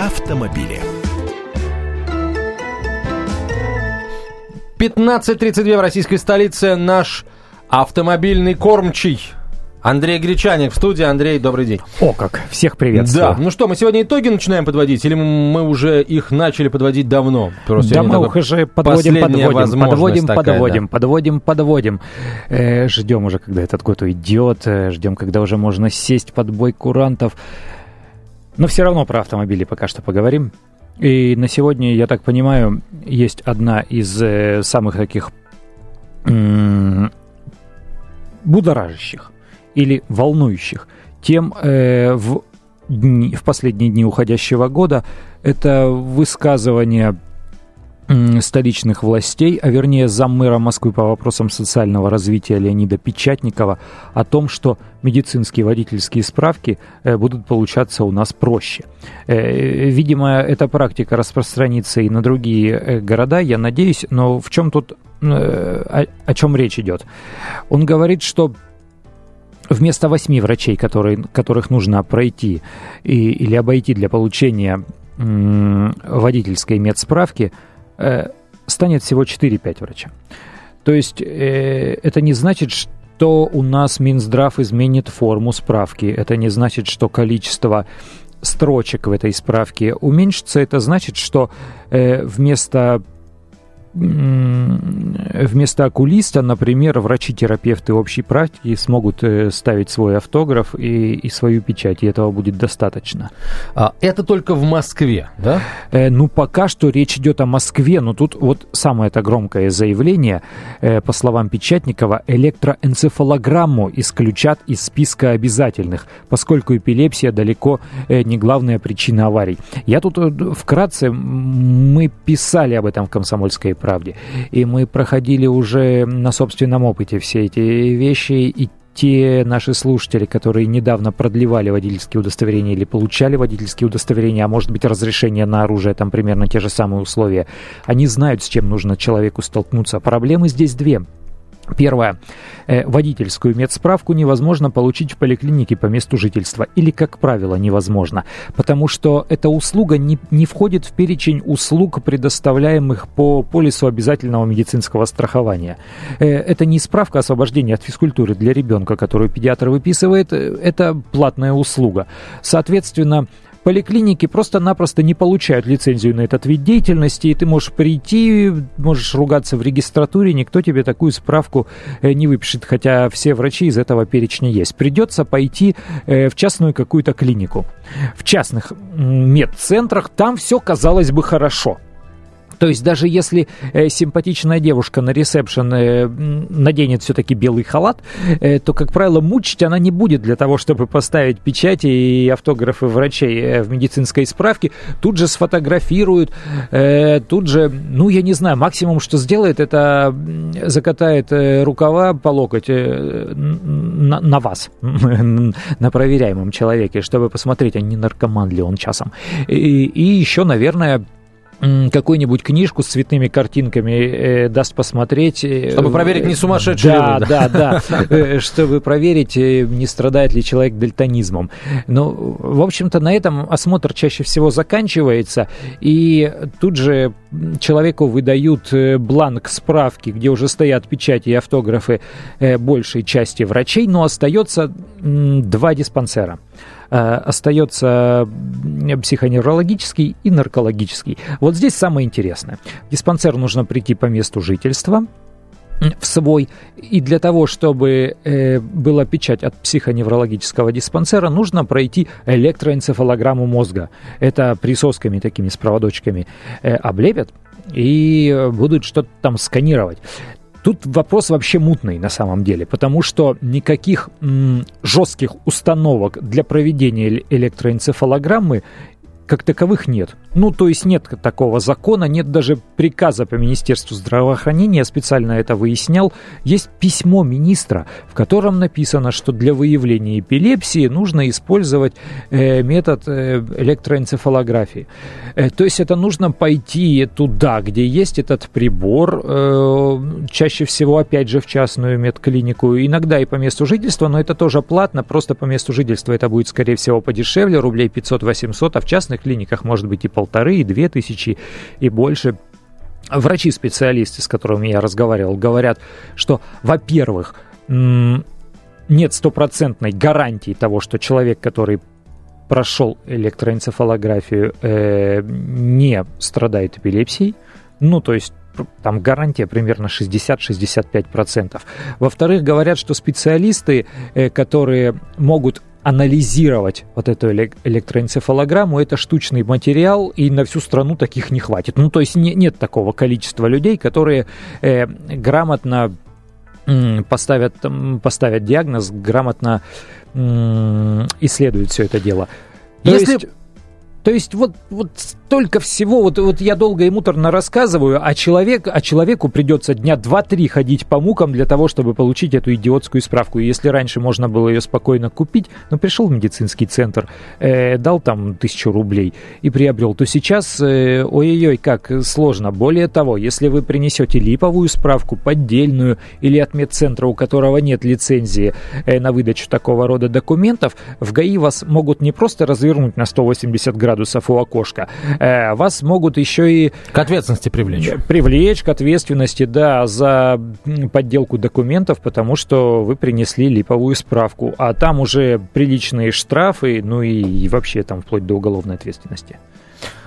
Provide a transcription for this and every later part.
автомобили. 15.32 в российской столице. Наш автомобильный кормчий Андрей Гречаник в студии. Андрей, добрый день. О, как! Всех приветствую. Да. Ну что, мы сегодня итоги начинаем подводить, или мы уже их начали подводить давно? Просто да, мы их уже подводим, подводим, подводим, такая, подводим, да. подводим, подводим. Э, ждем уже, когда этот год уйдет, э, ждем, когда уже можно сесть под бой курантов. Но все равно про автомобили пока что поговорим. И на сегодня, я так понимаю, есть одна из э, самых таких м- будоражащих или волнующих тем э, в, дни, в последние дни уходящего года. Это высказывание столичных властей, а вернее заммэра Москвы по вопросам социального развития Леонида Печатникова о том, что медицинские водительские справки э, будут получаться у нас проще. Э, видимо, эта практика распространится и на другие э, города, я надеюсь, но в чем тут, о, чем речь идет? Он говорит, что вместо восьми врачей, которые, которых нужно пройти и, или обойти для получения водительской медсправки, станет всего 4-5 врача. То есть э, это не значит, что у нас Минздрав изменит форму справки. Это не значит, что количество строчек в этой справке уменьшится. Это значит, что э, вместо вместо окулиста, например, врачи-терапевты общей практики смогут э, ставить свой автограф и, и свою печать, и этого будет достаточно. А это только в Москве, да? Э, ну, пока что речь идет о Москве, но тут вот самое это громкое заявление, э, по словам Печатникова, электроэнцефалограмму исключат из списка обязательных, поскольку эпилепсия далеко э, не главная причина аварий. Я тут э, вкратце, мы писали об этом в «Комсомольской правде. И мы проходили уже на собственном опыте все эти вещи, и те наши слушатели, которые недавно продлевали водительские удостоверения или получали водительские удостоверения, а может быть разрешение на оружие, там примерно те же самые условия, они знают, с чем нужно человеку столкнуться. Проблемы здесь две. Первое. Э, водительскую медсправку невозможно получить в поликлинике по месту жительства. Или, как правило, невозможно. Потому что эта услуга не, не входит в перечень услуг, предоставляемых по полису обязательного медицинского страхования. Э, это не справка освобождения от физкультуры для ребенка, которую педиатр выписывает. Э, это платная услуга. Соответственно, поликлиники просто-напросто не получают лицензию на этот вид деятельности, и ты можешь прийти, можешь ругаться в регистратуре, никто тебе такую справку э, не выпишет, хотя все врачи из этого перечня есть. Придется пойти э, в частную какую-то клинику. В частных медцентрах там все казалось бы хорошо – то есть даже если э, симпатичная девушка на ресепшн э, наденет все-таки белый халат, э, то, как правило, мучить она не будет для того, чтобы поставить печати и автографы врачей э, в медицинской справке. Тут же сфотографируют, э, тут же, ну, я не знаю, максимум, что сделает, это закатает э, рукава по локоть э, на, на вас, на проверяемом человеке, чтобы посмотреть, а не наркоман ли он часом. И, и еще, наверное, какую-нибудь книжку с цветными картинками э, даст посмотреть. Э, чтобы проверить, не сумасшедший да, ли Да, да, да. Э, чтобы проверить, э, не страдает ли человек дальтонизмом. Ну, в общем-то, на этом осмотр чаще всего заканчивается, и тут же человеку выдают бланк справки, где уже стоят печати и автографы большей части врачей, но остается два диспансера. Э, остается психоневрологический и наркологический. Вот здесь самое интересное. Диспансер нужно прийти по месту жительства, в свой. И для того, чтобы э, была печать от психоневрологического диспансера, нужно пройти электроэнцефалограмму мозга. Это присосками такими с проводочками э, облепят и будут что-то там сканировать. Тут вопрос вообще мутный на самом деле, потому что никаких м, жестких установок для проведения электроэнцефалограммы как таковых нет. Ну, то есть нет такого закона, нет даже приказа по Министерству здравоохранения, я специально это выяснял. Есть письмо министра, в котором написано, что для выявления эпилепсии нужно использовать э, метод э, электроэнцефалографии. Э, то есть это нужно пойти туда, где есть этот прибор, э, чаще всего, опять же, в частную медклинику, иногда и по месту жительства, но это тоже платно, просто по месту жительства это будет, скорее всего, подешевле, рублей 500-800, а в частных клиниках может быть и полторы, и две тысячи, и больше. Врачи-специалисты, с которыми я разговаривал, говорят, что, во-первых, нет стопроцентной гарантии того, что человек, который прошел электроэнцефалографию, э, не страдает эпилепсией. Ну, то есть там гарантия примерно 60-65%. Во-вторых, говорят, что специалисты, э, которые могут анализировать вот эту электроэнцефалограмму, это штучный материал, и на всю страну таких не хватит. Ну, то есть не, нет такого количества людей, которые э, грамотно поставят, поставят диагноз, грамотно исследуют все это дело. То Если... есть то есть вот, вот столько всего, вот, вот я долго и муторно рассказываю, а, человек, а человеку придется дня два-три ходить по мукам для того, чтобы получить эту идиотскую справку. И если раньше можно было ее спокойно купить, ну, пришел в медицинский центр, э, дал там тысячу рублей и приобрел, то сейчас, э, ой-ой-ой, как сложно. Более того, если вы принесете липовую справку, поддельную или от медцентра, у которого нет лицензии э, на выдачу такого рода документов, в ГАИ вас могут не просто развернуть на 180 градусов, градусов у окошка, э, вас могут еще и... К ответственности привлечь. Привлечь к ответственности, да, за подделку документов, потому что вы принесли липовую справку, а там уже приличные штрафы, ну и, и вообще там вплоть до уголовной ответственности.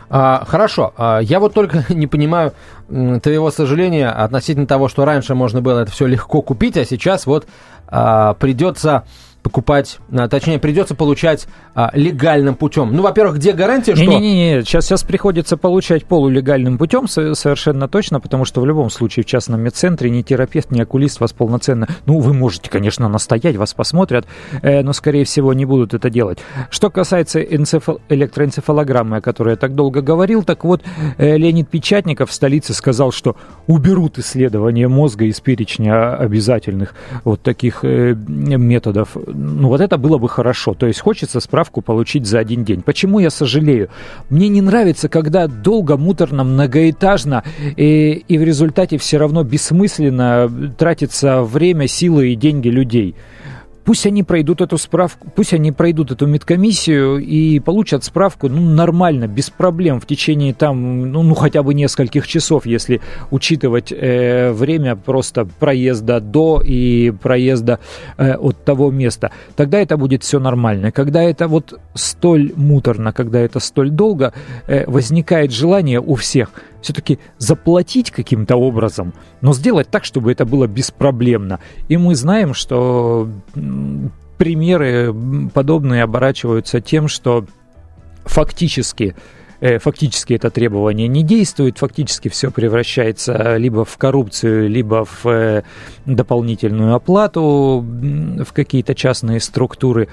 А, хорошо, а, я вот только не понимаю твоего сожаления относительно того, что раньше можно было это все легко купить, а сейчас вот а, придется покупать, а, точнее, придется получать а, легальным путем. Ну, во-первых, где гарантия, что... Не-не-не, сейчас, сейчас приходится получать полулегальным путем совершенно точно, потому что в любом случае в частном медцентре ни терапевт, ни окулист вас полноценно... Ну, вы можете, конечно, настоять, вас посмотрят, э, но, скорее всего, не будут это делать. Что касается энцефал... электроэнцефалограммы, о которой я так долго говорил, так вот, э, Леонид Печатников в столице сказал, что уберут исследование мозга из перечня обязательных вот таких э, методов ну вот это было бы хорошо. То есть хочется справку получить за один день. Почему я сожалею? Мне не нравится, когда долго, муторно, многоэтажно и, и в результате все равно бессмысленно тратится время, силы и деньги людей. Пусть они пройдут эту справку, пусть они пройдут эту медкомиссию и получат справку, ну, нормально, без проблем, в течение там, ну, ну хотя бы нескольких часов, если учитывать э, время просто проезда до и проезда э, от того места. Тогда это будет все нормально. Когда это вот столь муторно, когда это столь долго, э, возникает желание у всех – все-таки заплатить каким-то образом, но сделать так, чтобы это было беспроблемно. И мы знаем, что примеры подобные оборачиваются тем, что фактически э, фактически это требование не действует, фактически все превращается либо в коррупцию, либо в э, дополнительную оплату в какие-то частные структуры.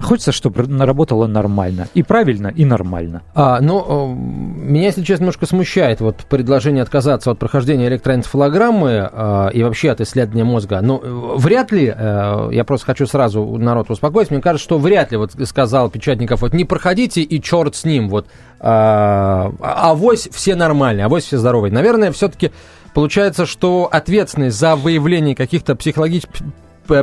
Хочется, чтобы работало нормально. И правильно, и нормально. А, ну, меня, если честно, немножко смущает вот предложение отказаться от прохождения электроэнцефалограммы а, и вообще от исследования мозга. Ну, вряд ли, а, я просто хочу сразу народ успокоить, мне кажется, что вряд ли, вот сказал Печатников, вот не проходите и черт с ним, вот, а, авось все нормальные, авось все здоровые. Наверное, все-таки получается, что ответственность за выявление каких-то психологических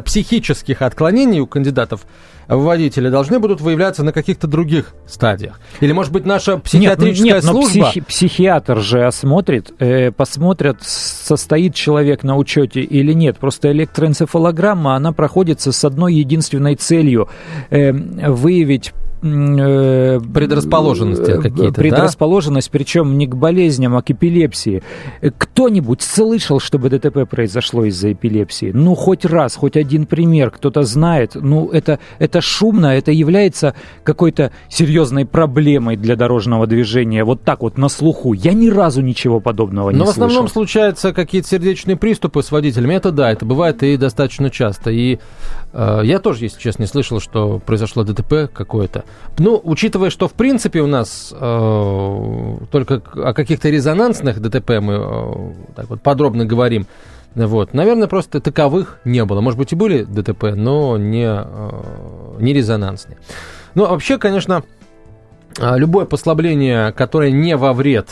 психических отклонений у кандидатов водители должны будут выявляться на каких-то других стадиях? Или, может быть, наша психиатрическая нет, нет, служба... Но психи- психиатр же осмотрит, э, посмотрят, состоит человек на учете или нет. Просто электроэнцефалограмма, она проходится с одной единственной целью э, выявить предрасположенности э, какие-то, Предрасположенность, да? причем не к болезням, а к эпилепсии. Кто-нибудь слышал, чтобы ДТП произошло из-за эпилепсии? Ну, хоть раз, хоть один пример кто-то знает. Ну, это, это шумно, это является какой-то серьезной проблемой для дорожного движения. Вот так вот на слуху. Я ни разу ничего подобного не Но слышал. в основном случаются какие-то сердечные приступы с водителями. Это да, это бывает и достаточно часто. И э, я тоже, если честно, не слышал, что произошло ДТП какое-то. Ну, учитывая, что в принципе у нас э, только о каких-то резонансных ДТП мы э, так вот подробно говорим, вот, наверное, просто таковых не было. Может быть, и были ДТП, но не, э, не резонансные. Ну, а вообще, конечно, любое послабление, которое не во вред,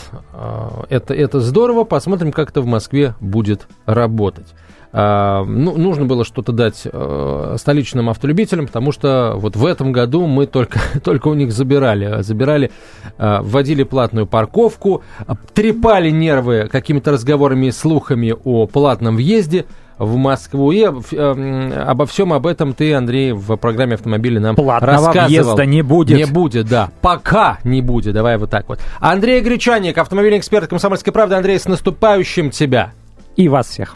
это, это здорово. Посмотрим, как это в Москве будет работать. Ну, нужно было что-то дать столичным автолюбителям, потому что вот в этом году мы только, только у них забирали. Забирали, вводили платную парковку, трепали нервы какими-то разговорами и слухами о платном въезде – в Москву. И э, обо всем об этом ты, Андрей, в программе автомобиля нам Платного рассказывал. въезда не будет. Не будет, да. Пока не будет. Давай вот так вот. Андрей Гречаник, автомобильный эксперт «Комсомольской правды». Андрей, с наступающим тебя. И вас всех.